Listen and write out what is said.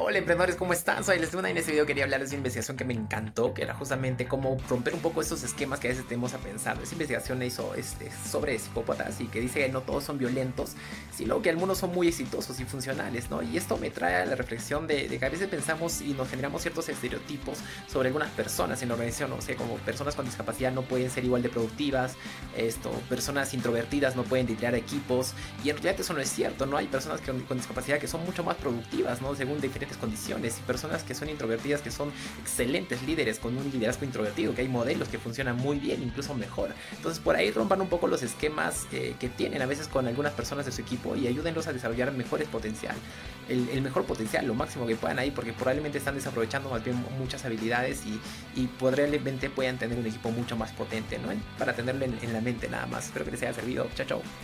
Hola emprendedores, ¿cómo están? Soy Les Luna y en este video quería hablarles de una investigación que me encantó, que era justamente cómo romper un poco estos esquemas que a veces tenemos a pensar. Esa investigación hizo este, sobre psicópatas y que dice que no todos son violentos, sino que algunos son muy exitosos y funcionales, ¿no? Y esto me trae a la reflexión de, que a veces pensamos y nos generamos ciertos estereotipos sobre algunas personas en la organización, o sea, como personas con discapacidad no pueden ser igual de productivas, esto, personas introvertidas no pueden liderar equipos, y en realidad eso no es cierto, ¿no? Hay personas con, con discapacidad que son mucho más productivas, ¿no? Según diferentes condiciones y personas que son introvertidas que son excelentes líderes con un liderazgo introvertido, que hay modelos que funcionan muy bien, incluso mejor. Entonces por ahí rompan un poco los esquemas eh, que tienen a veces con algunas personas de su equipo y ayúdenlos a desarrollar mejores potencial, el, mejor potencial, lo máximo que puedan ahí, porque probablemente están desaprovechando más bien muchas habilidades y, y probablemente puedan tener un equipo mucho más potente, ¿no? Para tenerlo en, en la mente nada más. Espero que les haya servido. Chao, chao.